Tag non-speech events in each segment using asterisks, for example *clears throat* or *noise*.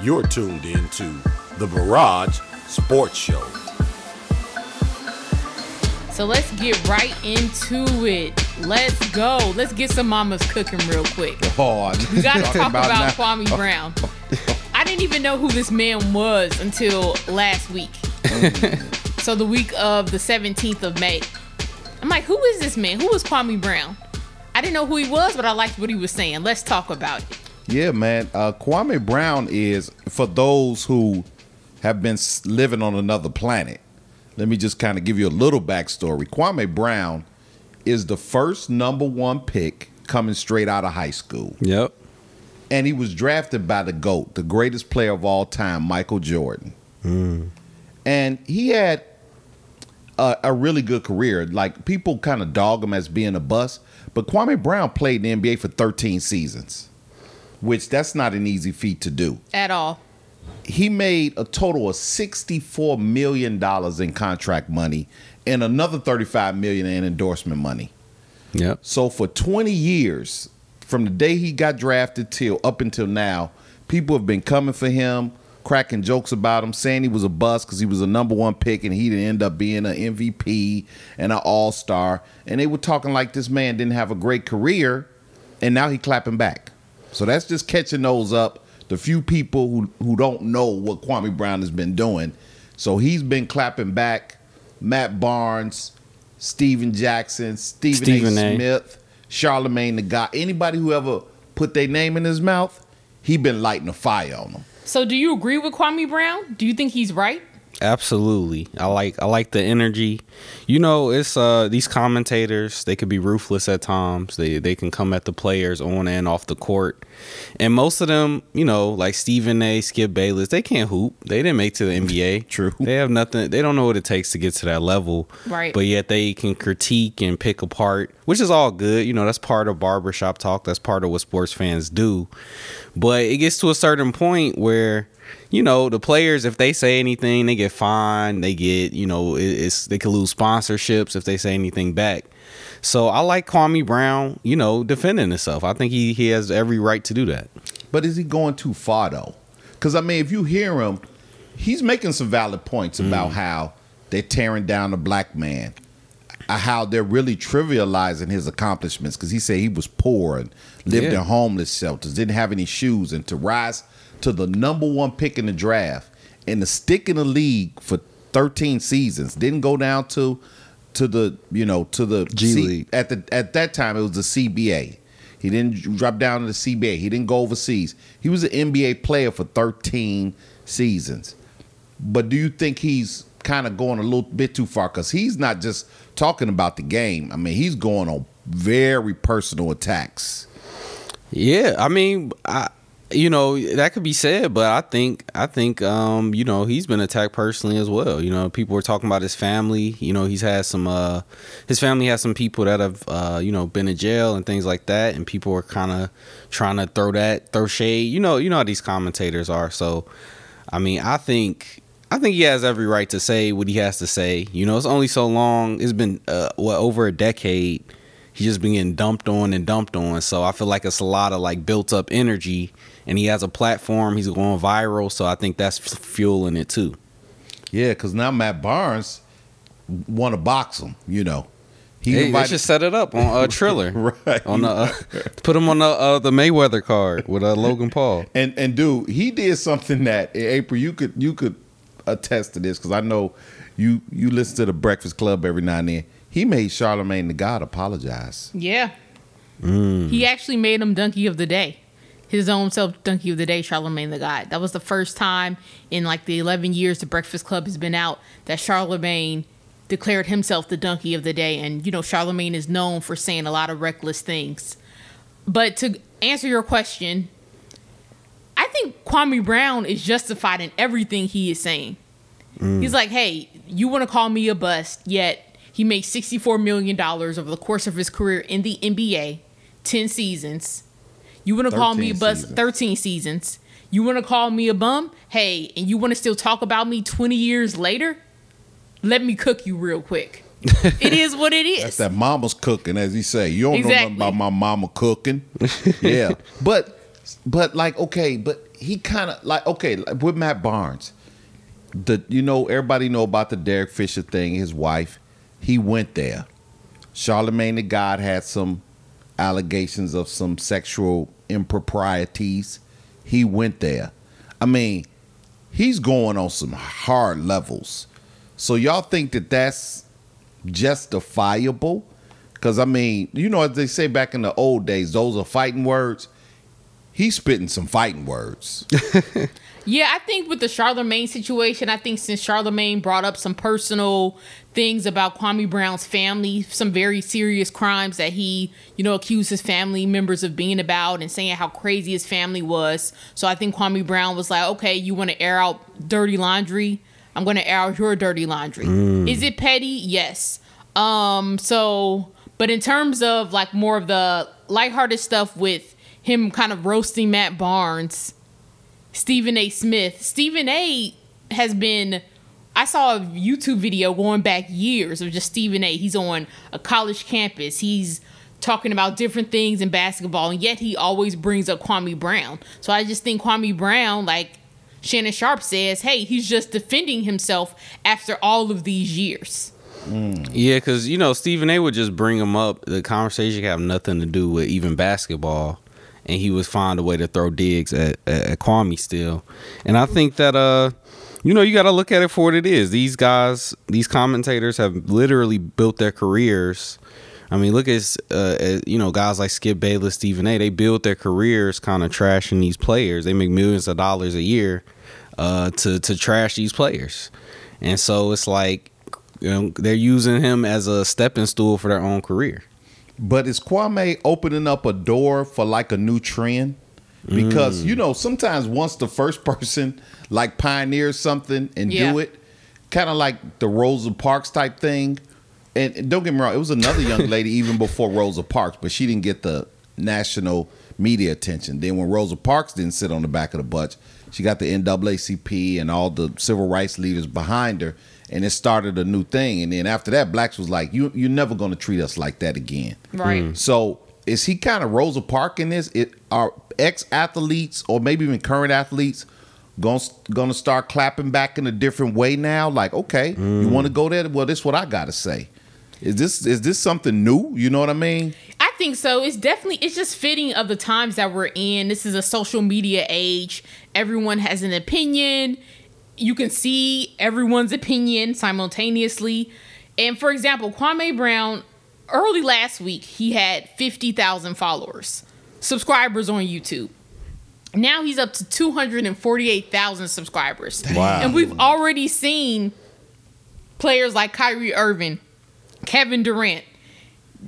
You're tuned in to the Barrage Sports Show. So let's get right into it. Let's go. Let's get some mamas cooking real quick. Oh, We got to *laughs* talk about, now- Kwame Brown. I didn't even know who this man was until last week. so the week of the 17th of May. I'm like, who is this man? Who is Kwame Brown? I didn't know who he was, but I liked what he was saying. Let's talk about it. Yeah, man. Uh, Kwame Brown is for those who have been living on another planet. Let me just kind of give you a little backstory. Kwame Brown is the first number one pick coming straight out of high school, Yep. and he was drafted by the goat, the greatest player of all time, Michael Jordan. And he had a, a really good career. Like people kind of dog him as being a bust, but Kwame Brown played in the NBA for 13 seasons, which that's not an easy feat to do. At all. He made a total of 64 million dollars in contract money and another 35 million in endorsement money. Yep. So for 20 years, from the day he got drafted till up until now, people have been coming for him, cracking jokes about him, saying he was a bust because he was a number one pick and he didn't end up being an MVP and an All Star. And they were talking like this man didn't have a great career, and now he clapping back. So that's just catching those up. The few people who who don't know what Kwame Brown has been doing. So he's been clapping back. Matt Barnes, Stephen Jackson, Stephen, Stephen A. A. Smith, Charlemagne the guy. Anybody who ever put their name in his mouth, he been lighting a fire on them. So do you agree with Kwame Brown? Do you think he's right? Absolutely. I like I like the energy. You know, it's uh these commentators, they could be ruthless at times. They they can come at the players on and off the court. And most of them, you know, like Stephen A, Skip Bayless, they can't hoop. They didn't make to the NBA. *laughs* True. They have nothing they don't know what it takes to get to that level. Right. But yet they can critique and pick apart, which is all good. You know, that's part of barbershop talk. That's part of what sports fans do. But it gets to a certain point where, you know, the players, if they say anything, they get fined. They get, you know, it's they could lose sponsorships if they say anything back. So I like Kwame Brown, you know, defending himself. I think he, he has every right to do that. But is he going too far though? Because I mean, if you hear him, he's making some valid points about mm. how they're tearing down the black man, Uh, how they're really trivializing his accomplishments. Because he said he was poor and lived Yeah. in homeless shelters, didn't have any shoes, and to rise to the number one pick in the draft and to stick in the league for 13 seasons, didn't go down to to the you know to the G League. at the at that time it was the CBA. He didn't drop down to the CBA. He didn't go overseas. He was an NBA player for 13 seasons. But do you think he's kind of going a little bit too far? Because he's not just talking about the game. I mean, he's going on very personal attacks. Yeah, I mean, I you know that could be said, but I think I think um you know he's been attacked personally as well. You know, people were talking about his family. You know, he's had some uh his family has some people that have uh you know been in jail and things like that, and people were kind of trying to throw that throw shade. You know, you know how these commentators are. So, I mean, I think. I think he has every right to say what he has to say. You know, it's only so long. It's been uh, what over a decade he's just been getting dumped on and dumped on. So I feel like it's a lot of like built up energy, and he has a platform. He's going viral, so I think that's f- fueling it too. Yeah, because now Matt Barnes want to box him. You know, he Hey, they invited- should set it up on a *laughs* Triller, Right. On the uh, put him on the uh, the Mayweather card with uh, Logan Paul. And and dude, he did something that April you could you could attest to this because I know you you listen to the Breakfast Club every now and then. He made Charlemagne the God apologize. Yeah. Mm. He actually made him donkey of the day. His own self donkey of the day, Charlemagne the God. That was the first time in like the 11 years the Breakfast Club has been out that Charlemagne declared himself the donkey of the day. And, you know, Charlemagne is known for saying a lot of reckless things. But to answer your question, I think Kwame Brown is justified in everything he is saying. Mm. He's like, hey, you want to call me a bust, yet he makes $64 million over the course of his career in the NBA, 10 seasons. You want to call me a bust, seasons. 13 seasons. You want to call me a bum? Hey, and you want to still talk about me 20 years later? Let me cook you real quick. *laughs* it is what it is. That's that mama's cooking, as he say. You don't know nothing about my mama cooking. yeah, *laughs* but but like okay, but he kind of like okay like with Matt Barnes. The you know everybody know about the Derek Fisher thing. His wife, he went there. Charlemagne the God had some allegations of some sexual improprieties. He went there. I mean, he's going on some hard levels. So y'all think that that's justifiable? Because I mean, you know, as they say back in the old days, those are fighting words. He's spitting some fighting words. *laughs* Yeah, I think with the Charlemagne situation, I think since Charlemagne brought up some personal things about Kwame Brown's family, some very serious crimes that he, you know, accused his family members of being about and saying how crazy his family was. So I think Kwame Brown was like, okay, you want to air out dirty laundry? I'm going to air out your dirty laundry. Is it petty? Yes. Um, so, but in terms of like more of the lighthearted stuff with him kind of roasting Matt Barnes, Stephen A. Smith. Stephen A. has been. I saw a YouTube video going back years of just Stephen A. He's on a college campus. He's talking about different things in basketball, and yet he always brings up Kwame Brown. So I just think Kwame Brown, like Shannon Sharpe says, hey, he's just defending himself after all of these years. Mm. Yeah, because you know Stephen A. would just bring him up. The conversation have nothing to do with even basketball, and he would find a way to throw digs at, at, at Kwame still. And I think that uh, you know, you got to look at it for what it is. These guys, these commentators, have literally built their careers. I mean, look at uh, at, you know guys like Skip Bayless, Stephen A. They build their careers kind of trashing these players. They make millions of dollars a year uh, to to trash these players, and so it's like you know, they're using him as a stepping stool for their own career. But is Kwame opening up a door for like a new trend? Because mm. you know, sometimes once the first *laughs* person like pioneers something and Yeah. do it, kind of like the Rosa Parks type thing. And and don't get me wrong, it was another young *laughs* lady even before Rosa Parks, but she didn't get the national media attention. Then when Rosa Parks didn't sit on the back of the bus, she got the NAACP and all the civil rights leaders behind her, and it started a new thing. And then after that, blacks was like, "You you're never going to treat us like that again." Right. Mm. So is he kind of Rosa Park in this? It are ex athletes or maybe even current athletes going going to start clapping back in a different way now? Like, okay, you mm. want to go there? Well, this is what I got to say. Is this is this something new? You know what I mean? I think so. It's definitely it's just fitting of the times that we're in. This is a social media age. Everyone has an opinion. You can see everyone's opinion simultaneously. And for example, Kwame Brown early last week he had 50,000 followers, subscribers on YouTube. Now he's up to 248,000 subscribers. Wow. And we've already seen players like Kyrie Irving, Kevin Durant,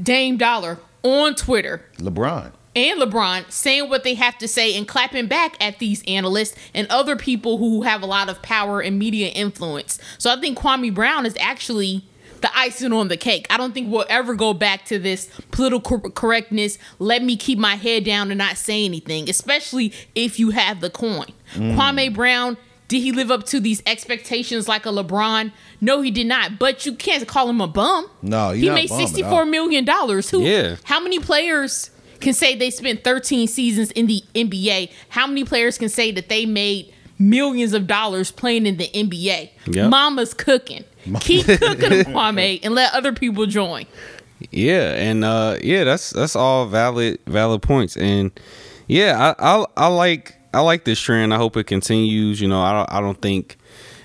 Dame Dollar on Twitter LeBron. And LeBron saying what they have to say and clapping back at these analysts and other people who have a lot of power and media influence. So I think Kwame Brown is actually the icing on the cake. I don't think we'll ever go back to this political correctness. Let me keep my head down and not say anything, especially if you have the coin. Mm. Kwame Brown. Did he live up to these expectations like a LeBron? No, he did not. But you can't call him a bum. No, he not made bum at all. sixty-four million dollars. Who? Yeah. How many players can say they spent 13 seasons in the NBA? How many players can say that they made millions of dollars playing in the NBA? Yep. Mama's cooking. Keep *laughs* cooking, Kwame, and let other people join. Yeah, and uh, yeah, that's that's all valid valid points, and yeah, I, I I like I like this trend. I hope it continues. You know, I don't I don't think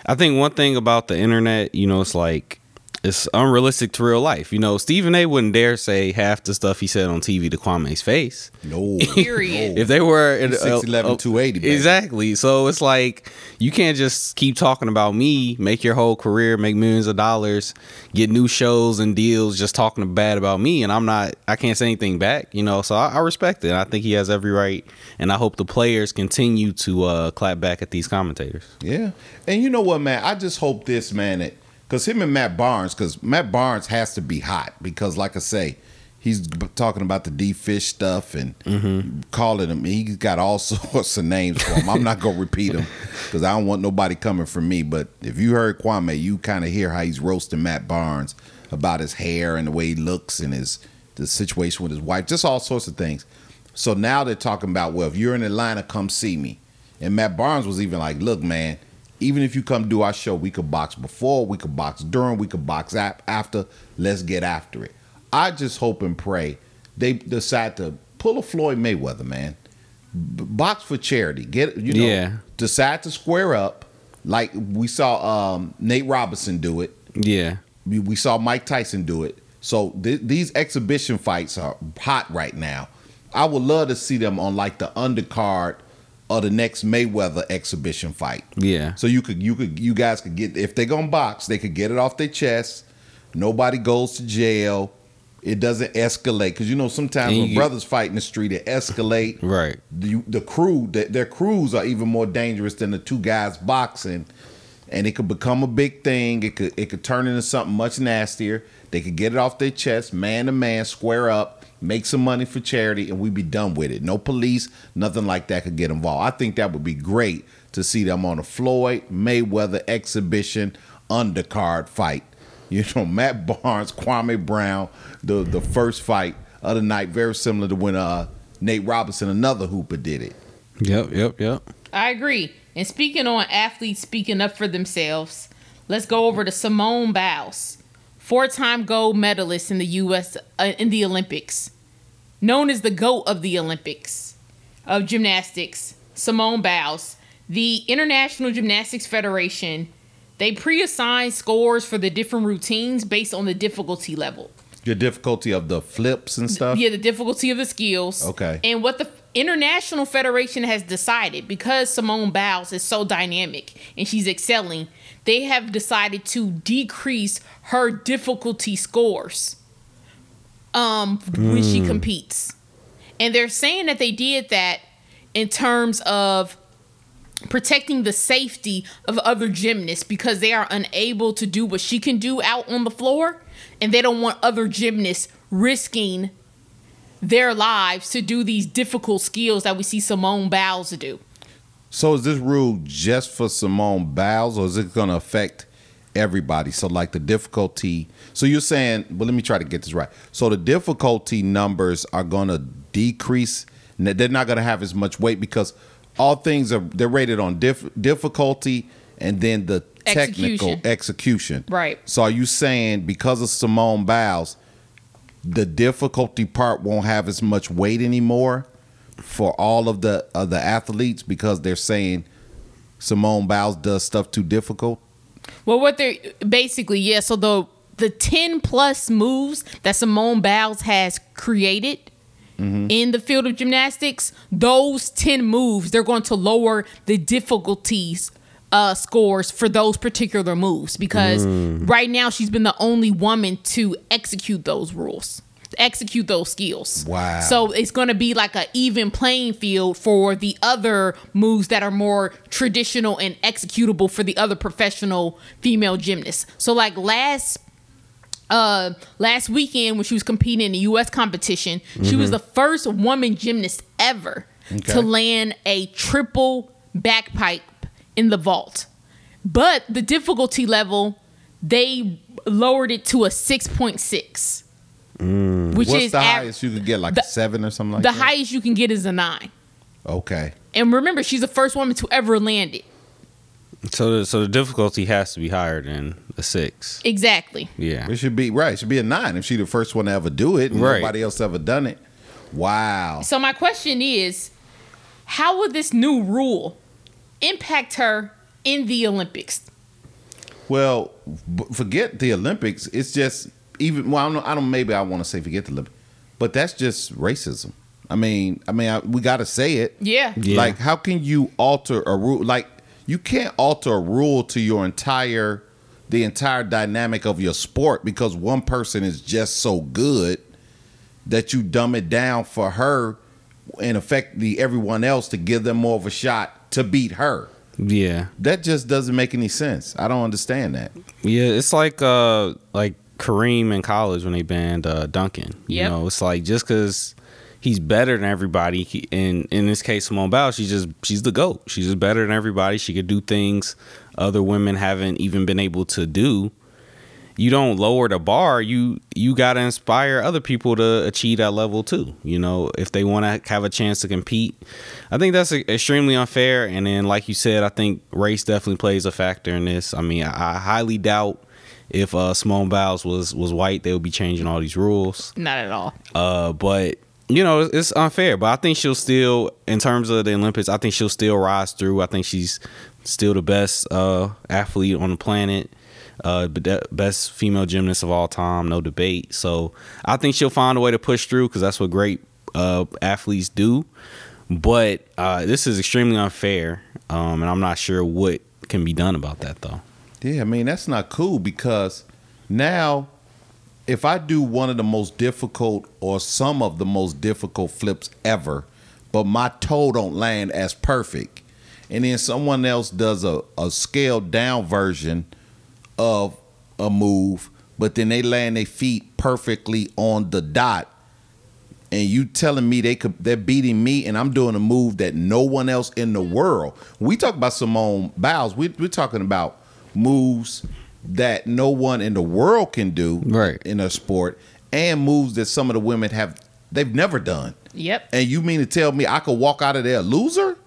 I think one thing about the internet, you know, it's like it's unrealistic to real life. You know, Stephen A. wouldn't dare say half the stuff he said on TV to Kwame's face. No. *laughs* Period. If they were in, 6'11", 280, baby. exactly. So it's like you can't just keep talking about me, make your whole career, make millions of dollars, get new shows and deals, just talking bad about me, and I'm not. I can't say anything back. You know, so I, I respect it. I think he has every right, and I hope the players continue to uh, clap back at these commentators. Yeah. And you know what, man? I just hope this, man, that because him and Matt Barnes, because Matt Barnes has to be hot because, like I say, he's talking about the D Fish stuff and mm-hmm. calling him. He's got all *laughs* sorts of names for him. I'm not gonna repeat them because I don't want nobody coming for me. But if you heard Kwame, you kind of hear how he's roasting Matt Barnes about his hair and the way he looks and his the situation with his wife, just all sorts of things. So now they're talking about, well, if you're in Atlanta, come see me. And Matt Barnes was even like, "Look, man, even if you come do our show, we could box before, we could box during, we could box ap- after. Let's get after it." I just hope and pray they decide to pull a Floyd Mayweather, man. B- box for charity. Get you know, Yeah. decide to square up, like we saw um, Nate Robinson do it. Yeah. We, we saw Mike Tyson do it. So th- these exhibition fights are hot right now. I would love to see them on like the undercard of the next Mayweather exhibition fight. Yeah. So you could you could you guys could get if they're gonna box, they could get it off their chest. Nobody goes to jail. It doesn't escalate because you know sometimes And when you- brothers fight in the street, it escalate. *laughs* Right. The, the crew, the, their crews are even more dangerous than the two guys boxing, and it could become a big thing. It could it could turn into something much nastier. They could get it off their chest, man to man, square up, make some money for charity, and we'd be done with it. No police, nothing like that could get involved. I think that would be great to see them on a Floyd Mayweather exhibition undercard fight. You know, *laughs* Matt Barnes, Kwame Brown, the the first fight of the night, very similar to when uh Nate Robinson, another hooper, did it. Yep. Yep. Yep. I agree. And speaking on athletes speaking up for themselves, let's go over to Simone Biles, four-time gold medalist in the U.S. Uh, in the Olympics, known as the GOAT of the Olympics of gymnastics. Simone Biles, the International Gymnastics Federation, they pre-assign scores for the different routines based on the difficulty level. The difficulty of the flips and stuff. Yeah, the difficulty of the skills. Okay. And what the International Federation has decided, because Simone Biles is so dynamic and she's excelling, they have decided to decrease her difficulty scores um when she competes. And they're saying that they did that in terms of protecting the safety of other gymnasts because they are unable to do what she can do out on the floor and they don't want other gymnasts risking their lives to do these difficult skills that we see Simone Biles do. So is this rule just for Simone Biles, or is it going to affect everybody? So like the difficulty. So you're saying, well, let me try to get this right. So the difficulty numbers are going to decrease. They're not going to have as much weight because all things are they're rated on diff, difficulty and then the technical Execution. execution. Right. So are you saying because of Simone Biles, the difficulty part won't have as much weight anymore for all of the of the athletes because they're saying Simone Biles does stuff too difficult? Well, what they're basically, yeah, so the the 10 plus moves that Simone Biles has created in the field of gymnastics, those 10 moves, they're going to lower the difficulties uh, scores for those particular moves because right now she's been the only woman to execute those rules, execute those skills. Wow. So it's going to be like an even playing field for the other moves that are more traditional and executable for the other professional female gymnasts. So like last uh last weekend when she was competing in the US competition, she was the first woman gymnast ever Okay. to land a triple backpipe in the vault. But the difficulty level they lowered it to a 6.6. Mm. Which What's is the av- highest you could get? Like the- a seven or something like the that? The highest you can get is a 9. Okay. And remember, she's the first woman to ever land it. So the, so the difficulty has to be higher than a six. Exactly. Yeah. It should be right. It should be a nine if she's the first one to ever do it and Right. nobody else ever done it. Wow. So my question is, how will this new rule impact her in the Olympics? Well, b- forget the Olympics. It's just even. Well, I don't. know- I don't. Maybe I want to say forget the Olympics, but that's just racism. I mean, I mean, I, we got to say it. Yeah. Yeah. Like, how can you alter a rule? Like, you can't alter a rule to your entire, the entire dynamic of your sport because one person is just so good that you dumb it down for her and affect the everyone else to give them more of a shot to beat her. Yeah. That just doesn't make any sense. I don't understand that. Yeah, it's like uh like Kareem in college when they banned uh Duncan. You Yep. know, it's like just cuz he's better than everybody he, in in this case Simone Biles, she's just she's the goat. She's just better than everybody. She could do things other women haven't even been able to do. you don't lower the bar. You you got to inspire other people to achieve that level too. You know, if they want to have a chance to compete, I think that's extremely unfair. And then, like you said, I think race definitely plays a factor in this. I mean, I, I highly doubt if uh, Simone Biles was was white, they would be changing all these rules. Not at all. Uh, but you know, it's unfair. But I think she'll still, in terms of the Olympics, I think she'll still rise through. I think she's still the best uh, athlete on the planet uh, best female gymnast of all time, no debate. So I think she'll find a way to push through because that's what great uh, athletes do. But uh, this is extremely unfair, um, and I'm not sure what can be done about that though. Yeah, I mean that's not cool because now if I do one of the most difficult or some of the most difficult flips ever, but my toe don't land as perfect, and then someone else does a, a scaled down version of a move, but then they land their feet perfectly on the dot. And you telling me they could they're beating me and I'm doing a move that no one else in the world. We talk about Simone Biles, we, we're talking about moves that no one in the world can do right. in a sport and moves that some of the women have they've never done. Yep. And you mean to tell me I could walk out of there a loser?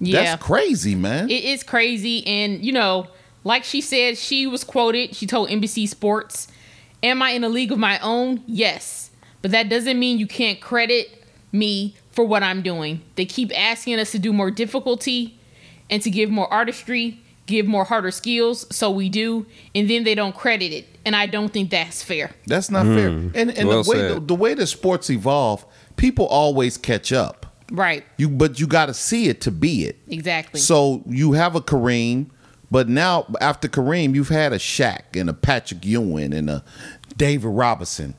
Yeah. That's crazy, man. It is crazy and you know, like she said, she was quoted, she told NBC Sports, Am I in a league of my own? Yes. But that doesn't mean you can't credit me for what I'm doing. They keep asking us to do more difficulty and to give more artistry, give more harder skills, so we do, and then they don't credit it. And I don't think that's fair. That's not mm. fair. And, and well the way the, the way the sports evolve, people always catch up. Right. You but you got to see it to be it. Exactly. So you have a Kareem but now after Kareem, you've had a Shaq and a Patrick Ewing and a David Robinson.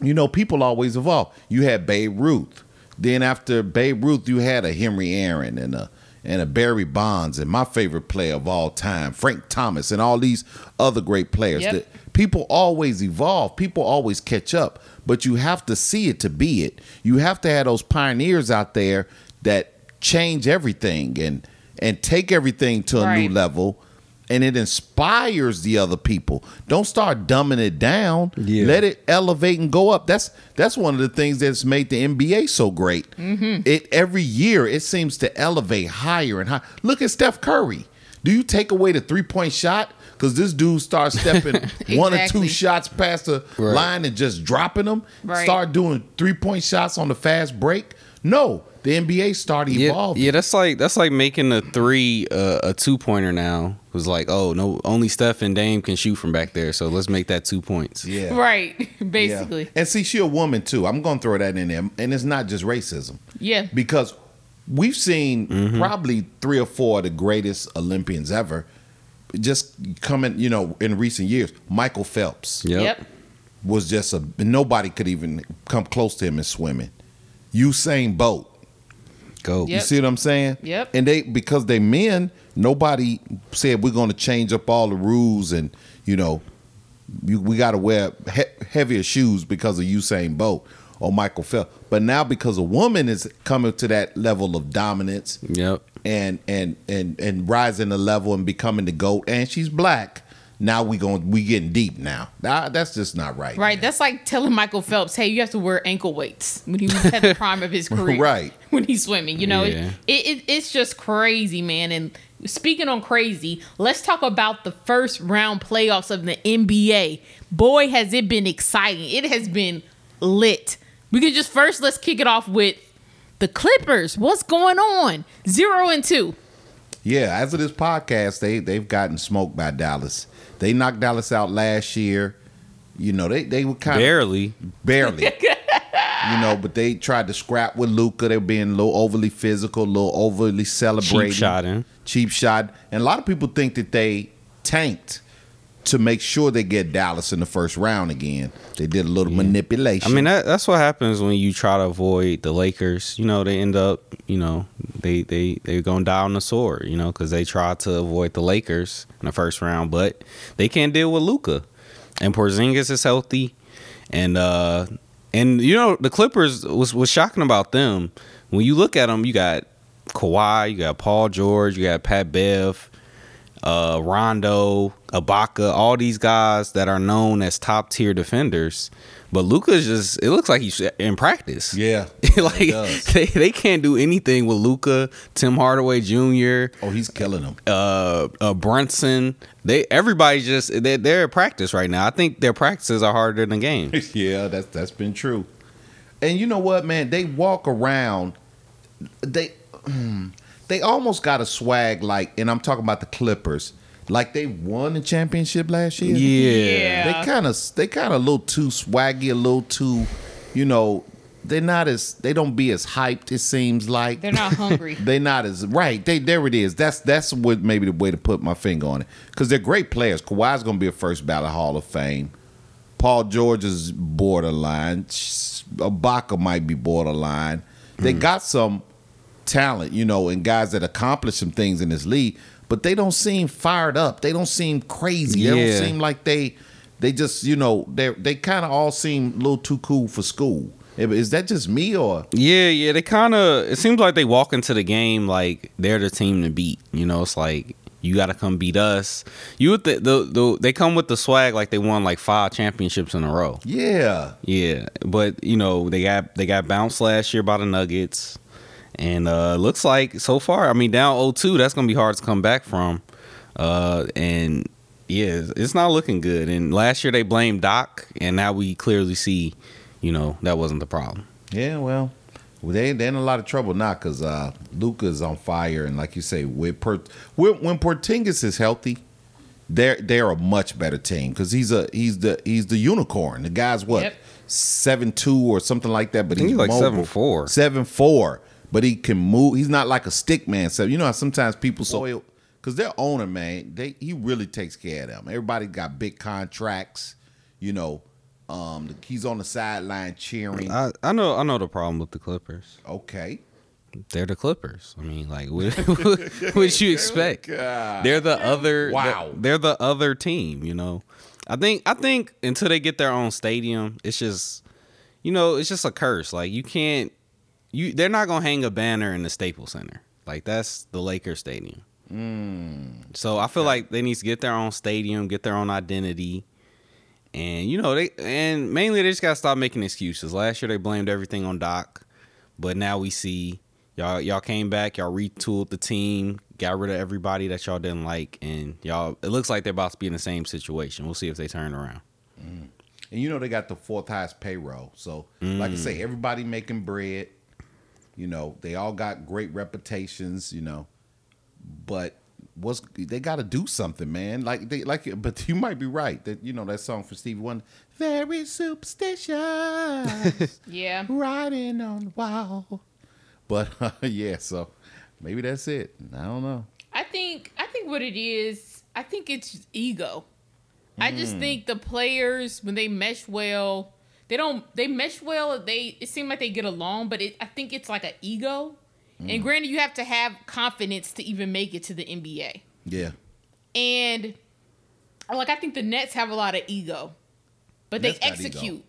You know, people always evolve. You had Babe Ruth. Then after Babe Ruth, you had a Henry Aaron and a and a Barry Bonds and my favorite player of all time, Frank Thomas, and all these other great players. Yep. That people always evolve. People always catch up. But you have to see it to be it. You have to have those pioneers out there that change everything and and take everything to a right. new level and it inspires the other people. Don't start dumbing it down. Yeah. Let it elevate and go up. That's that's one of the things that's made the NBA so great. Mm-hmm. It every year it seems to elevate higher and higher. Look at Steph Curry. Do you take away the three point shot because this dude starts stepping exactly. *laughs* one or two shots past the right. line and just dropping them? Right. Start doing three point shots on the fast break. No, the NBA started evolving. Yeah, yeah, that's like that's like making a three uh, a two pointer now. It was like, oh no, only Steph and Dame can shoot from back there, so let's make that two points. Yeah, right. *laughs* Basically, yeah. and see, she a woman too. I'm gonna throw that in there, and it's not just racism. Yeah, because we've seen mm-hmm. probably three or four of the greatest Olympians ever, just coming, you know, in recent years. Michael Phelps. Yep. yep. Was just a nobody could even come close to him in swimming. Usain Bolt Go. Yep. You see what I'm saying? Yep. And they because they men, nobody said we're going to change up all the rules and you know you, we got to wear he- heavier shoes because of Usain Bolt or Michael Phelps. But now because a woman is coming to that level of dominance, yep, and and and and rising the level and becoming the goat, and she's black now we going we getting deep now. that's just not right. Right. Man. That's like telling Michael Phelps, hey, you have to wear ankle weights when he was at the prime of his *laughs* career. right. When he's swimming, you know, yeah. it, it, it's just crazy, man. And speaking on crazy, let's talk about the first round playoffs of the NBA. Boy, has it been exciting! It has been lit. We can just first let's kick it off with the Clippers. What's going on? Zero and two. Yeah, as of this podcast, they they've gotten smoked by Dallas. They knocked Dallas out last year. You know, they they were kind barely, of barely. *laughs* you know, but they tried to scrap with Luka. They were being a little overly physical, a little overly celebrating, cheap shotting, cheap shot. And a lot of people think that they tanked to make sure they get Dallas in the first round again. They did a little yeah. manipulation. I mean, that, that's what happens when you try to avoid the Lakers. You know, they end up, you know, they they they're gonna die on the sword. You know, because they try to avoid the Lakers in the first round, but they can't deal with Luka, and Porzingis is healthy, and uh, and you know the Clippers was was shocking about them. When you look at them, you got Kawhi, you got Paul George, you got Pat Bev. Uh, Rondo, Ibaka, all these guys that are known as top tier defenders. But Luka's just it looks like he's in practice. Yeah, *laughs* like they, they can't do anything with Luka, Tim Hardaway Jr., Oh, he's killing them. uh, uh Brunson. They everybody just they they're at practice right now. I think their practices are harder than games. *laughs* yeah, that's that's been true. And you know what, man? They walk around. They *clears throat* they almost got a swag like, and I'm talking about the Clippers. Like they won the championship last year. Yeah. They kind of they kind of a little too swaggy, a little too, you know. They're not as they don't be as hyped. It seems like They're not hungry. *laughs* they're not as right. They there it is. That's that's what maybe the way to put my finger on it because they're great players. Kawhi's going to be a first ballot Hall of Fame. Paul George is borderline. Ibaka might be borderline. They mm. got some talent, you know, and guys that accomplish some things in this league, but they don't seem fired up. They don't seem crazy. They don't seem like they they just, you know, they they kind of all seem a little too cool for school. Is that just me or Yeah, yeah. They kind of. It seems like they walk into the game like they're the team to beat. You know, it's like you got to come beat us. You the, the the they come with the swag like they won like five championships in a row. yeah? Yeah, but you know they got they got bounced last year by the Nuggets, and uh looks like so far. I mean, down 0-2, that's gonna be hard to come back from. Uh, and yeah, it's- it's not looking good. And last year they blamed Doc, and now we clearly see, you know, that wasn't the problem. Yeah, well, they they're in a lot of trouble now because uh, Luka's on fire, and like you say, with per, when, when Porzingis is healthy, they're they're a much better team because he's a he's the he's the unicorn. The guy's what Yep. seven two or something like that, but he's he's like mobile. 7'4". seven four, but he can move. He's not like a stick man. So you know how sometimes people so because their owner man, they he really takes care of them. Everybody got big contracts, you know. Um, he's on the sideline cheering. I, I know I know the problem with the Clippers. Okay. They're the Clippers. I mean, like, what *laughs* what you *laughs* expect? God. They're the other. Wow. They're, they're the other team. You know, I think. I think until they get their own stadium, it's just, you know, it's just a curse. Like you can't. You they're not gonna hang a banner in the Staples Center. Like that's the Lakers stadium. Mm. So I feel like they need to get their own stadium, get their own identity. And you know they and mainly they just gotta stop making excuses. Last year they blamed everything on Doc, but now we see y'all y'all came back, y'all retooled the team, got rid of everybody that y'all didn't like, and y'all it looks like they're about to be in the same situation. We'll see if they turn around. Mm. And you know they got the fourth highest payroll. So like I mm. say, everybody making bread. You know, they all got great reputations, you know. But what's they gotta do something, man. Like they like but *laughs* you might be right. That you know that song for Stevie Wonder, very superstitious. *laughs* Yeah. riding on the wall. But uh, *laughs* yeah, so maybe that's it. I don't know. I think I think what it is, I think it's ego. I Hmm. just think the players when they mesh well, they don't they mesh well. They it seems like they get along, but it, I think it's like an ego. Hmm. And granted, you have to have confidence to even make it to the NBA. Yeah. And like I think the Nets have a lot of ego, but Nets they execute.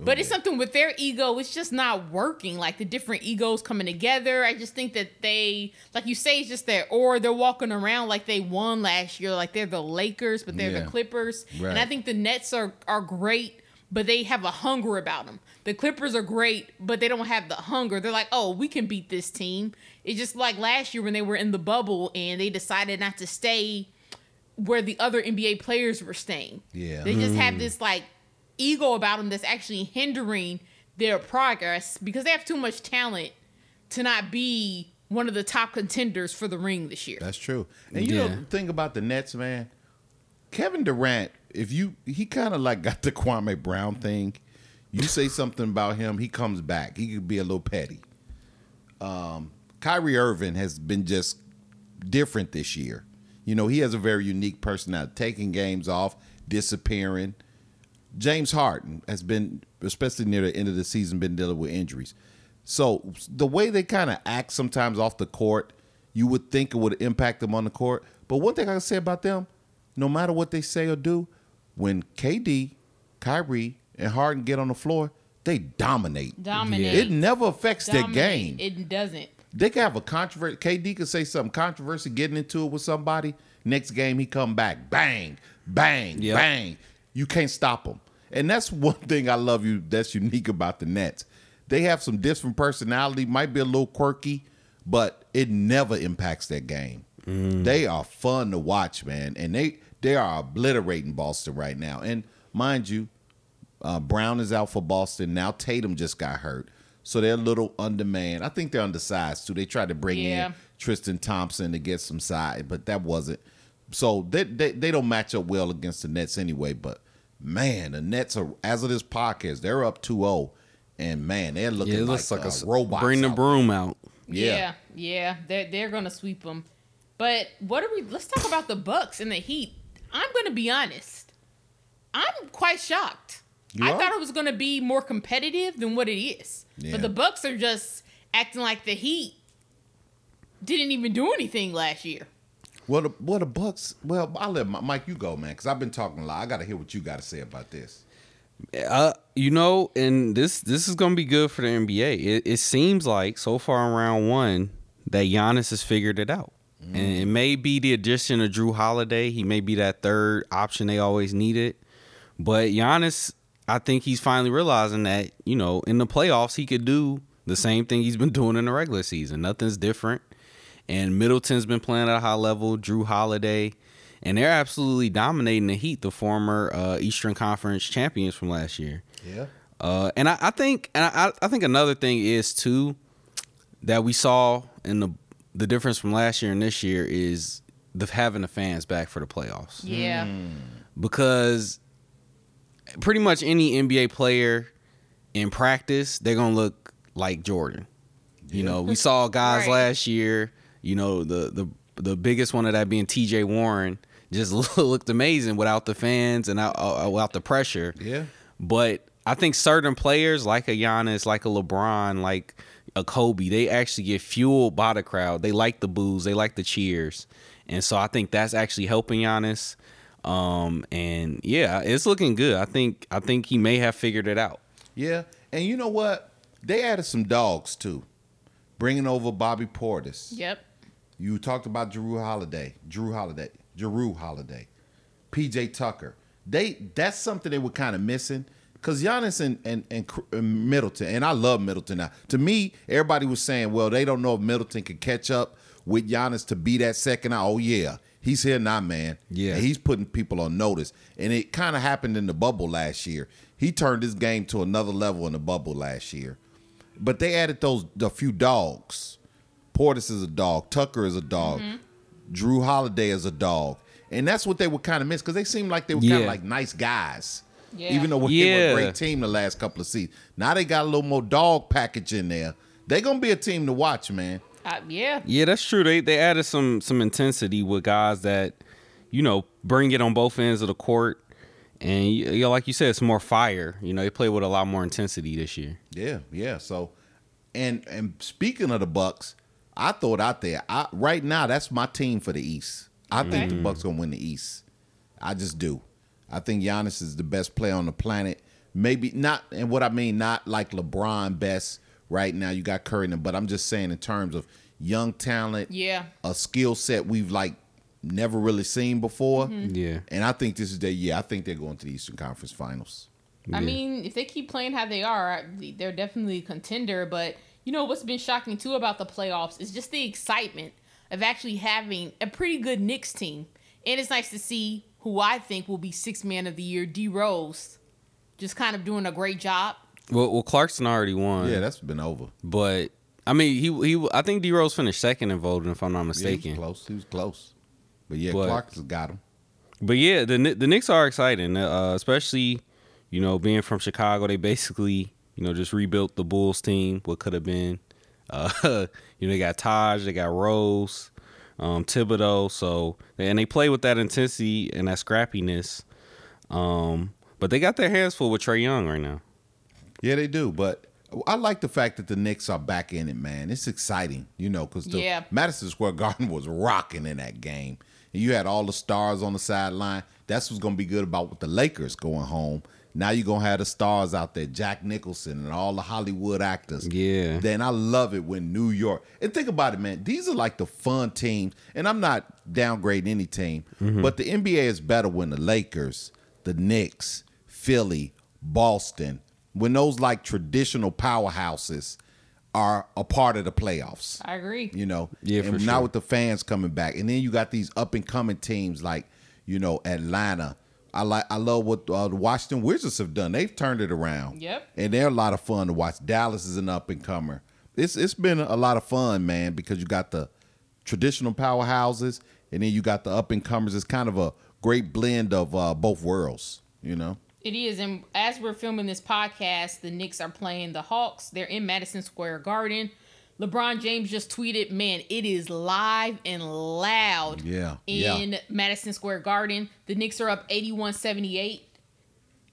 But it's yeah. something with their ego, it's just not working. Like the different egos coming together. I just think that they, like you say, it's just that, or they're walking around like they won last year, like they're the Lakers, but they're Yeah. the Clippers. And I think the Nets are are great, but they have a hunger about them. The Clippers are great, but they don't have the hunger. They're like, oh, we can beat this team. It's just like last year when they were in the bubble and they decided not to stay where the other NBA players were staying. Yeah. They just have hmm. this like ego about them that's actually hindering their progress because they have too much talent to not be one of the top contenders for the ring this year. That's true. And you know Yeah. the thing about the Nets, man, Kevin Durant, if you he kind of like got the Kwame Brown thing. You say *laughs* something about him, he comes back. He could be a little petty. Um, Kyrie Irving has been just different this year. You know, he has a very unique personality, taking games off, disappearing. James Harden has been, especially near the end of the season, been dealing with injuries. So the way they kind of act sometimes off the court, you would think it would impact them on the court. But one thing I can say about them, no matter what they say or do, when KD, Kyrie, and Harden get on the floor, they dominate. Dominate. It never affects their game. It doesn't. They can have a controversy. KD could say something controversy, getting into it with somebody. Next game, he come back, bang, bang, Yep. bang. You can't stop him, and that's *laughs* one thing I love you. That's unique about the Nets. They have some different personality. Might be a little quirky, but it never impacts their game. They are fun to watch, man, and they they are obliterating Boston right now. And mind you, uh, Brown is out for Boston now. Tatum just got hurt, so they're a little undermanned. I think they're undersized too. They tried to bring Yeah. in Tristan Thompson to get some size, but that wasn't. So they, they they don't match up well against the Nets anyway. But man, the Nets are as of this podcast, they're up 2-0. and man, they're looking Yeah, it like, looks like uh, a s- robots. Bring the out broom out. Yeah. Yeah, yeah, they're they're gonna sweep them. But what are we? Let's talk about the Bucks and the Heat. I'm gonna be honest. I'm quite shocked. You I are? thought it was gonna be more competitive than what it is. Yeah. But the Bucks are just acting like the Heat didn't even do anything last year. Well, the, well, the Bucks. Well, I'll let Mi- Mike you go, man, because I've been talking a lot. I got to hear what you got to say about this. Uh, you know, and this this is gonna be good for the NBA. It, it seems like so far in round one that Giannis has figured it out, and it may be the addition of Jrue Holiday. He may be that third option they always needed, but Giannis, I think he's finally realizing that you know in the playoffs he could do the same thing he's been *laughs* doing in the regular season. Nothing's different, and Middleton's been playing at a high level. Jrue Holiday. And they're absolutely dominating the Heat, the former uh, Eastern Conference champions from last year. Yeah. Uh, and I, I think, and I, I think another thing is too that we saw in the the difference from last year and this year is the having the fans back for the playoffs Yeah. because pretty much any NBA player in practice they're gonna look like Jordan. You know, we *laughs* saw guys Right. last year. You know, the the the biggest one of that being T.J. Warren just *laughs* looked amazing without the fans and out, uh, without the pressure. Yeah. But I think certain players like a Giannis, like a LeBron, like a Kobe, they actually get fueled by the crowd. They like the boos, they like the cheers, and so I think that's actually helping Giannis. Um, and yeah, it's looking good. I think I think he may have figured it out. Yeah. And you know what? They added some dogs too, bringing over Bobby Portis. Yep. You talked about Jrue Holiday, Jrue Holiday, Jrue Holiday, PJ Tucker. They that's something they were kind of missing because Giannis and, and and Middleton and I love Middleton now. To me, everybody was saying, well, they don't know if Middleton can catch up with Giannis to be that second. Oh yeah, he's here now, man. Yeah. and he's putting people on notice, and it kind of happened in the bubble last year. He turned his game to another level in the bubble last year. But they added those a few dogs. Portis is a dog. Tucker is a dog. Mm-hmm. Jrue Holiday is a dog. And that's what they were kind of miss because they seemed like they were kind of like nice guys. Yeah. Even though they were Yeah. a great team the last couple of seasons. Now they got a little more dog package in there. They're gonna be a team to watch, man. Uh, yeah. Yeah, that's true. They they added some some intensity with guys that you know bring it on both ends of the court, and you know, like you said, it's more fire. You know, they play with a lot more intensity this year. Yeah, yeah. So, and and speaking of the Bucks, I thought out there. I right now that's my team for the East. I think the Bucks gonna win the East. I just do. I think Giannis is the best player on the planet. Maybe not, and what I mean, not like LeBron best right now. You got Curry, in them, but I'm just saying in terms of young talent, Yeah. a skill set we've like never really seen before. Mm-hmm. Yeah. And I think this is their year. I think they're going to the Eastern Conference Finals. I Yeah. mean, if they keep playing how they are, they're definitely a contender. But you know what's been shocking too about the playoffs is just the excitement of actually having a pretty good Knicks team, and it's nice to see who I think will be six man of the year, D Rose, just kind of doing a great job. Well, well, Clarkson already won. Yeah, that's been over. but I mean, he he. I think D Rose finished second in voting, if I'm not mistaken. Yeah, he mistaken. was close. He was close. But yeah, But- Clark's got him. But yeah, the Kni- the Knicks are exciting, uh, especially you know being from Chicago. They basically you know just rebuilt the Bulls team. What could have been, uh, *laughs* you know, they got Taj, they got Rose, um, Thibodeau. So and they play with that intensity and that scrappiness. Um, but they got their hands full with Trae Young right now. Yeah, they do. But I like the fact that the Knicks are back in it, man. It's exciting, you know, because the Yeah. Madison Square Garden *laughs* was rocking in that game. And you had all the stars on the sideline. That's what's going to be good about with the Lakers going home. Now you're gonna have the stars out there, Jack Nicholson and all the Hollywood actors. Yeah. Then I love it when New York and think about it, man. These are like the fun teams, and I'm not downgrading any team, mm-hmm. but the NBA is better when the Lakers, the Knicks, Philly, Boston, when those like traditional powerhouses are a part of the playoffs. I agree. You know, Yeah, and for now sure. with the fans coming back, and then you got these up and coming teams like you know Atlanta. I like I love what uh, the Washington Wizards have done. They've turned it around. Yep. and they're a lot of fun to watch. Dallas is an up and comer. It's it's been a lot of fun, man, because you got the traditional powerhouses, and then you got the up and comers. It's kind of a great blend of uh, both worlds. You know. It is, and as we're filming this podcast, the Knicks are playing the Hawks. They're in Madison Square Garden. LeBron James just tweeted, "Man, it is live and loud Yeah, in yeah. Madison Square Garden. The Knicks are up 81-78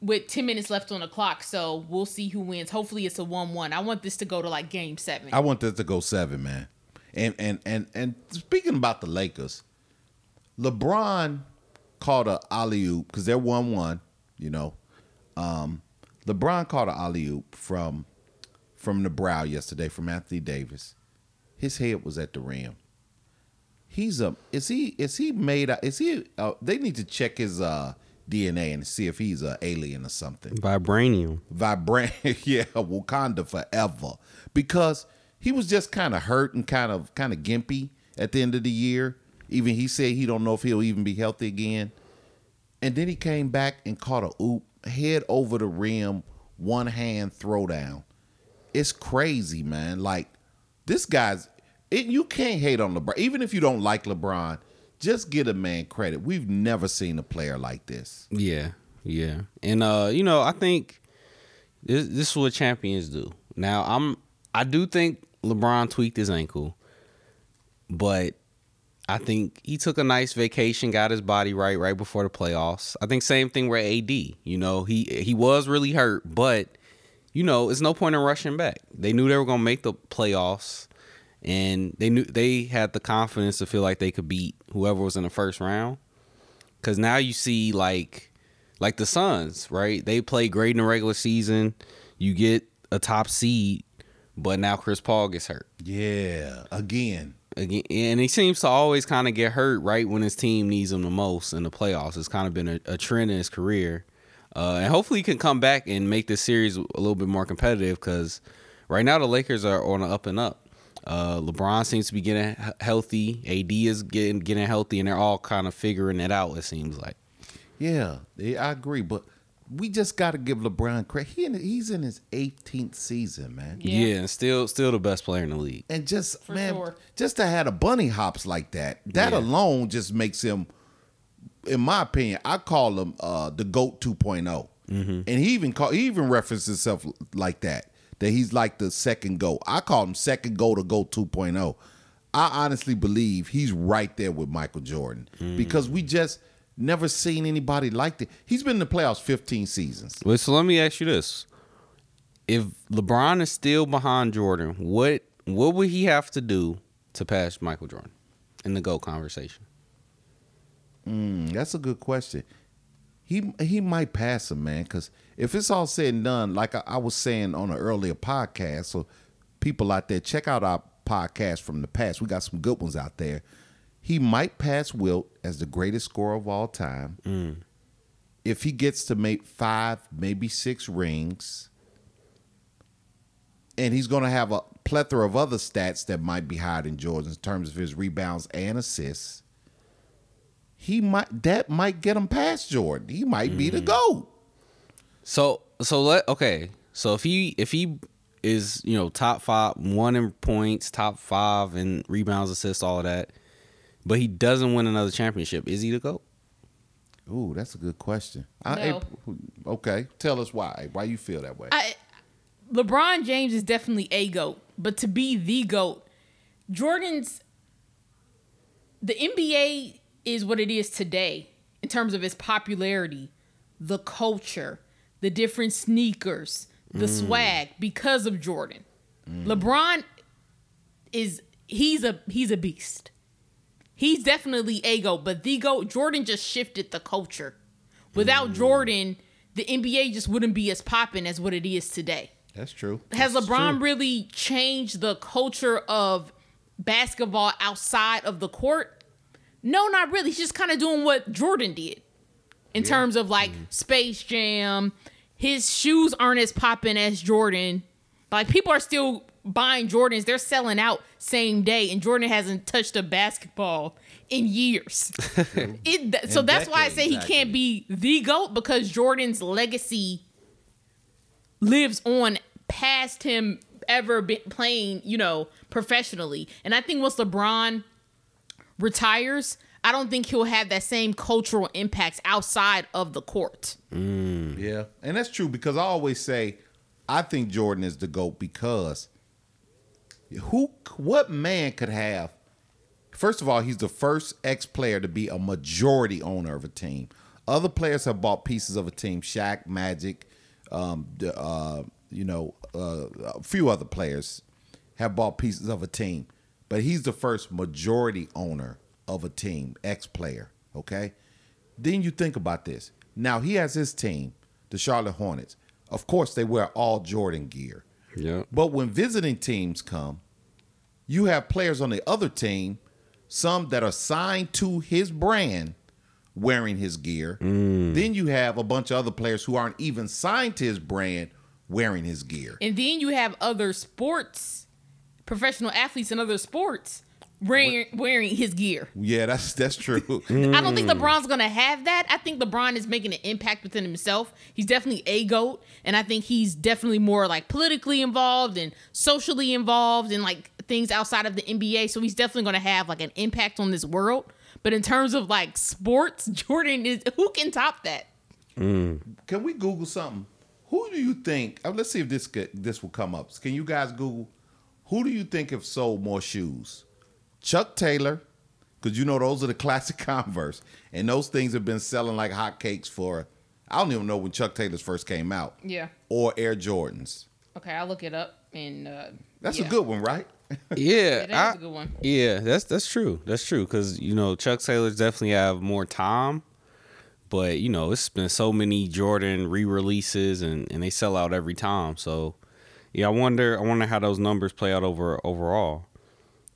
with 10 minutes left on the clock, so we'll see who wins. Hopefully it's a 1-1. I want this to go to like game 7. I want this to go seven, man. And and and and speaking about the Lakers, LeBron called a alley oop because they're one one. You know, um, LeBron called a alley oop from from the brow yesterday from Anthony Davis. His head was at the rim. He's a is he is he made is he uh, they need to check his uh DNA and see if he's a alien or something. Vibranium. Vibrant, *laughs* yeah, Wakanda forever. Because he was just kind of hurt and kind of kind of gimpy at the end of the year. Even he said he don't know if he'll even be healthy again. And then he came back and caught a oop, head over the rim, one hand throwdown. It's crazy, man. Like this guy's it, you can't hate on LeBron. Even if you don't like LeBron, just get a man credit. We've never seen a player like this. Yeah, yeah, and uh, you know, I think this this is what champions do. Now, I'm I do think LeBron tweaked his ankle, but I think he took a nice vacation, got his body right right before the playoffs. I think same thing with AD. You know, he he was really hurt, but you know, it's no point in rushing back. They knew they were gonna make the playoffs, and they knew they had the confidence to feel like they could beat whoever was in the first round. Cause now you see like like the Suns, right? They play great in the regular season. You get a top seed, but now Chris Paul gets hurt Yeah, again. again, and he seems to always kind of get hurt right when his team needs him the most in the playoffs. It's kind of been a, a trend in his career, uh, and hopefully he can come back and make this series a little bit more competitive. Because right now the Lakers are on the up and up. Uh, LeBron seems to be getting healthy. AD is getting getting healthy, and they're all kind of figuring it out. It seems like. Yeah, yeah, I agree. But we just got to give LeBron credit. He in, he's in his 18th season, man. Yeah. Yeah. and still still the best player in the league. And just For man, sure. just to have a bunny hops like that, that Yeah. alone just makes him, in my opinion, I call him uh, the goat 2.0. Mm-hmm. And he even call he even references himself like that. That he's like the second goat. I call him second goat or goat 2.0. I honestly believe he's right there with Michael Jordan Mm. because we just never seen anybody like that. He's been in the playoffs 15 seasons. Well, so let me ask you this: If LeBron is still behind Jordan, what what would he have to do to pass Michael Jordan in the GOAT conversation? Mm, that's a good question. He he might pass him, man, because if it's all said and done, like I, I was saying on an earlier podcast, so people out there, check out our podcast from the past. We got some good ones out there. He might pass Wilt as the greatest scorer of all time. If he gets to make five, maybe six rings, and he's going to have a plethora of other stats that might be higher than Jordan's in terms of his rebounds and assists he might that might get him past Jordan. He might be the mm. GOAT. So so let okay. So if he if he is you know top five, one in points, top five in rebounds, assists, all of that, but he doesn't win another championship, is he the GOAT? Ooh, that's a good question. I- okay, tell us why. Why you feel that way? I, LeBron James is definitely a goat, but to be the goat, Jordan's the NBA is what it is today in terms of its popularity, the culture, the different sneakers, the mm. swag because of Jordan. Mm. LeBron is he's a he's a beast. He's definitely a goat, but the goat Jordan just shifted the culture. Without mm. Jordan, the NBA just wouldn't be as popping as what it is today. That's true. Has That's LeBron true. really changed the culture of basketball outside of the court? No, not really. He's just kind of doing what Jordan did in terms of like Mm-hmm. Space Jam. His shoes aren't as popping as Jordan. Like people are still buying Jordans. They're selling out same day, and Jordan hasn't touched a basketball in years. *laughs* it, th- so In that's why I say he can't be the goat because Jordan's legacy lives on past him ever be playing, you know, professionally. And I think once LeBron retires, I don't think he'll have that same cultural impacts outside of the court. Yeah, and that's true because I always say I think Jordan is the goat because who, what man could have? First of all, he's the first ex-player to be a majority owner of a team. Other players have bought pieces of a team. Shaq, Magic, um, uh, you know, uh, a few other players have bought pieces of a team, but he's the first majority owner of a team, ex-player. Okay, then you think about this. Now he has his team, the Charlotte Hornets. Of course, they wear all Jordan gear. Yep. But when visiting teams come, you have players on the other team, some that are signed to his brand wearing his gear. Mm. Then you have a bunch of other players who aren't even signed to his brand wearing his gear. And then you have other sports, professional athletes in other sports wearing wearing his gear. Yeah, that's that's true. *laughs* I don't think LeBron's gonna have that. I think LeBron is making an impact within himself. He's definitely a goat, and I think he's definitely more like politically involved and socially involved and like things outside of the NBA. So he's definitely gonna have like an impact on this world. But in terms of like sports, *laughs* Jordan is who can top that? Can we Google something? Who do you think? uh, Let's see if this could, this will come up. Can you guys Google? Who do you think have sold more shoes? Chuck Taylor, because you know those are the *laughs* classic Converse, and those things have been selling like hotcakes for. I don't even know when Chuck Taylor's first came out. Yeah. Or Air Jordans. Okay, I'll look it up and uh That's yeah. a good one, right? *laughs* Yeah, that is I- a good one. Yeah, that's that's true. That's true because you know Chuck Taylor's definitely have more time, but you know it's been so many Jordan re-releases and and they sell out every time. So yeah, I wonder I wonder how those numbers play out over overall.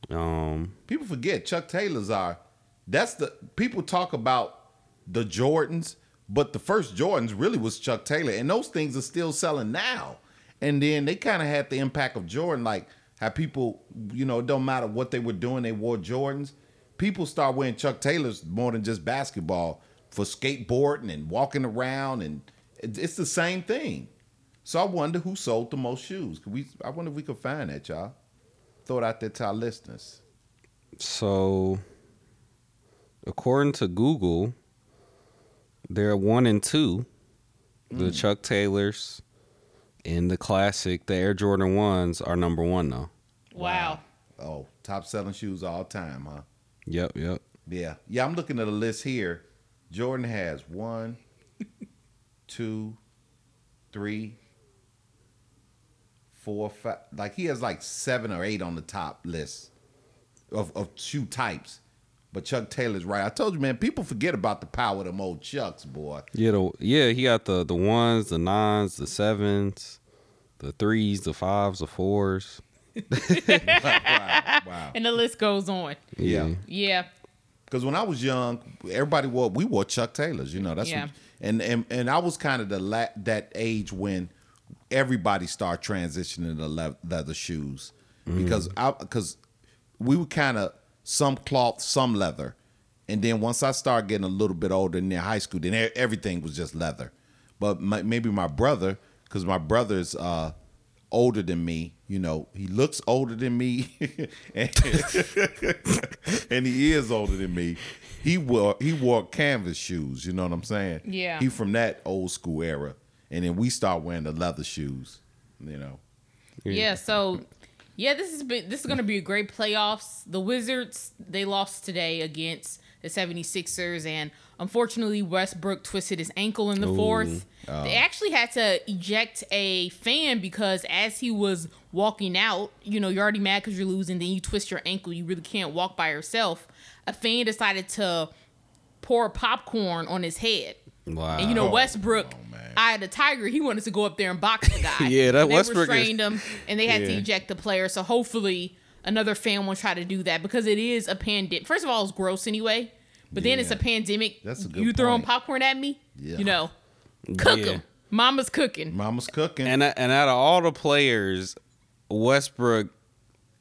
Um, People forget Chuck Taylor's are. That's the people talk about the Jordans, but the first Jordans really was Chuck Taylor, and those things are still selling now. And then they kind of had the impact of Jordan, like how people, you know, it don't matter what they were doing, they wore Jordans. People start wearing Chuck Taylors more than just basketball for skateboarding and walking around, and it's the same thing. So I wonder who sold the most shoes. Could we? I wonder if we could find that, y'all. Throw it out there to our listeners. so according to Google, they're one and two. The mm. Chuck Taylors and the classic, the Air Jordan ones are number one though. Wow. Oh, top selling shoes all time, huh? Yep, yep. Yeah. Yeah, I'm looking at a list here. Jordan has one, *laughs* two, three, four, five. Like he has like seven or eight on the top list of, of shoe types. But Chuck Taylor's right. I told you, man, people forget about the power of them old Chucks, boy. Yeah, the, yeah, he got the the ones, the nines, the sevens, the threes, the fives, the fours. *laughs* wow. wow. And the list goes on. Yeah. Yeah. Because when I was young, everybody wore we wore Chuck Taylors. You know that's Yeah. what, and and and I was kind of the la- that age when everybody start transitioning to le- leather shoes because I because we were kind of some cloth, some leather, and then once I started getting a little bit older in high school, then everything was just leather. But my, maybe my brother, because my brother's uh, older than me, you know, he looks older than me, *laughs* and, *laughs* and he is older than me. He wore he wore canvas shoes. You know what I'm saying? Yeah. He from that old school era, and then we start wearing the leather shoes. You know. Yeah, so yeah, this is been, this is going to be a great playoffs. The Wizards they lost today against the 76ers and unfortunately Westbrook twisted his ankle in the fourth. Oh. They actually had to eject a fan because as he was walking out, you know, you're already mad cuz you're losing, then you twist your ankle, you really can't walk by yourself. A fan decided to pour popcorn on his head. Wow. And you know Oh, Westbrook oh, man. Eye of the Tiger, he wanted to go up there and box the guy. *laughs* Yeah, that they Westbrook is- restrained him, and they had to eject the player. So hopefully, another fan will try to do that because it is a pandemic. First of all, it's gross anyway, but then it's a pandemic. That's a good You throwing point. popcorn at me? Yeah. You know, cook Yeah. 'em. Mama's cooking. Mama's cooking. And and out of all the players, Westbrook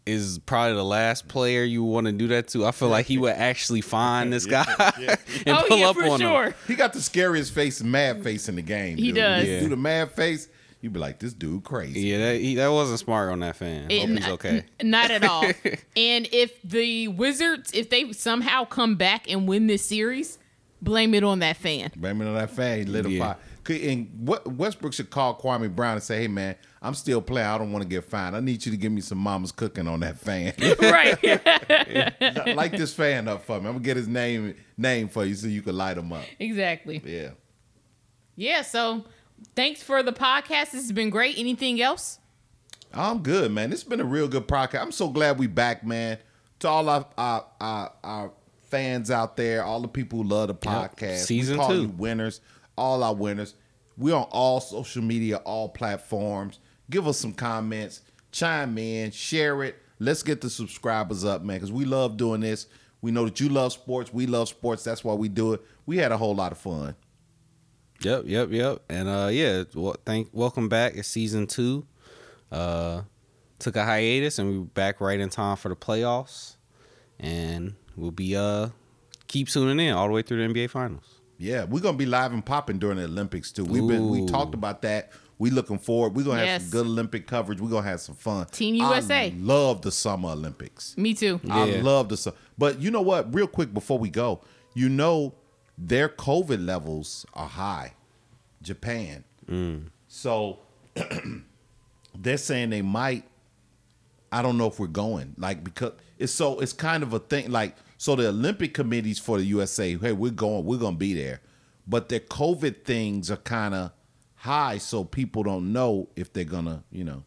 is probably the last player you want to do that to. I feel like he would actually find this guy *laughs* *laughs* and oh pull yeah, up for on sure. him. he got the scariest face, mad face in the game. He dude. does. Yeah. do the mad face, you'd be like, this dude crazy. Yeah, that, he, that wasn't smart on that fan. It- Hope he's okay. n- not at all. *laughs* and if the Wizards, if they somehow come back and win this series, blame it on that fan. Blame it on that fan. He lit a Yeah. fire. Could- And what Westbrook should call Kwame Brown and say, "Hey man, I'm still playing. I don't want to get fined. I need you to give me some mama's cooking on that fan. *laughs* right. *laughs* Light this fan up for me. I'm gonna get his name name for you so you can light him up. exactly. Yeah. Yeah. So thanks for the podcast. This has been great. Anything else? I'm good, man. It's been a real good podcast. I'm so glad we back, man. To all our our, our, our fans out there, all the people who love the podcast, Season we call two. you winners, all our winners. We're on all social media, all platforms. Give us some comments, chime in, share it. Let's get the subscribers up, man, because we love doing this. We know that you love sports. We love sports. That's why we do it. We had a whole lot of fun. Yep, yep, yep. And uh yeah, well, thank welcome back. It's season two. Uh took a hiatus and we're back right in time for the playoffs. And we'll be uh keep tuning in all the way through the NBA finals. Yeah, we're gonna be live and popping during the Olympics too. We've been we talked about that. We looking forward. We're gonna have Yes. some good Olympic coverage. We're gonna have some fun. Team USA. I love the Summer Olympics. Me too. I Yeah. love the summer. But you know what? Real quick before we go, you know their COVID levels are high. Japan. Mm. So *clears throat* they're saying they might. I don't know if we're going like because it's so it's kind of a thing like so the Olympic committees for the USA hey we're going we're gonna be there, but their COVID things are kind of high so people don't know if they're gonna you know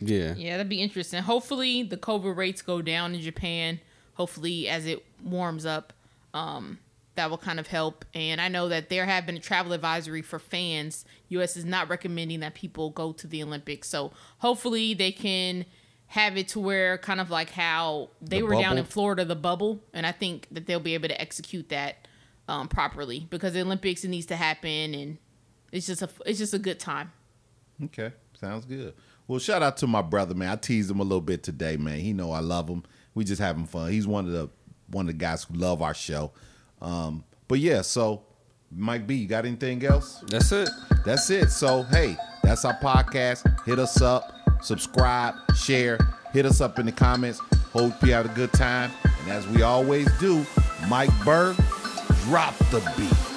Yeah. Yeah, that'd be interesting. Hopefully, the COVID rates go down in Japan. Hopefully, as it warms up, um, that will kind of help. And I know that there have been a travel advisory for fans. U.S. is not recommending that people go to the Olympics. So hopefully, they can have it to where kind of like how they The were down in Florida, the bubble. And I think that they'll be able to execute that um, properly because the Olympics it needs to happen, and it's just a it's just a good time. Okay, sounds good. Well, shout out to my brother, man. I teased him a little bit today, man. He know I love him. We just having fun. He's one of the one of the guys who love our show. Um, but yeah, so Mike B, you got anything else? That's it. That's it. So hey, that's our podcast. Hit us up, subscribe, share, hit us up in the comments. Hope you had a good time. And as we always do, Mike Berg, drop the beat.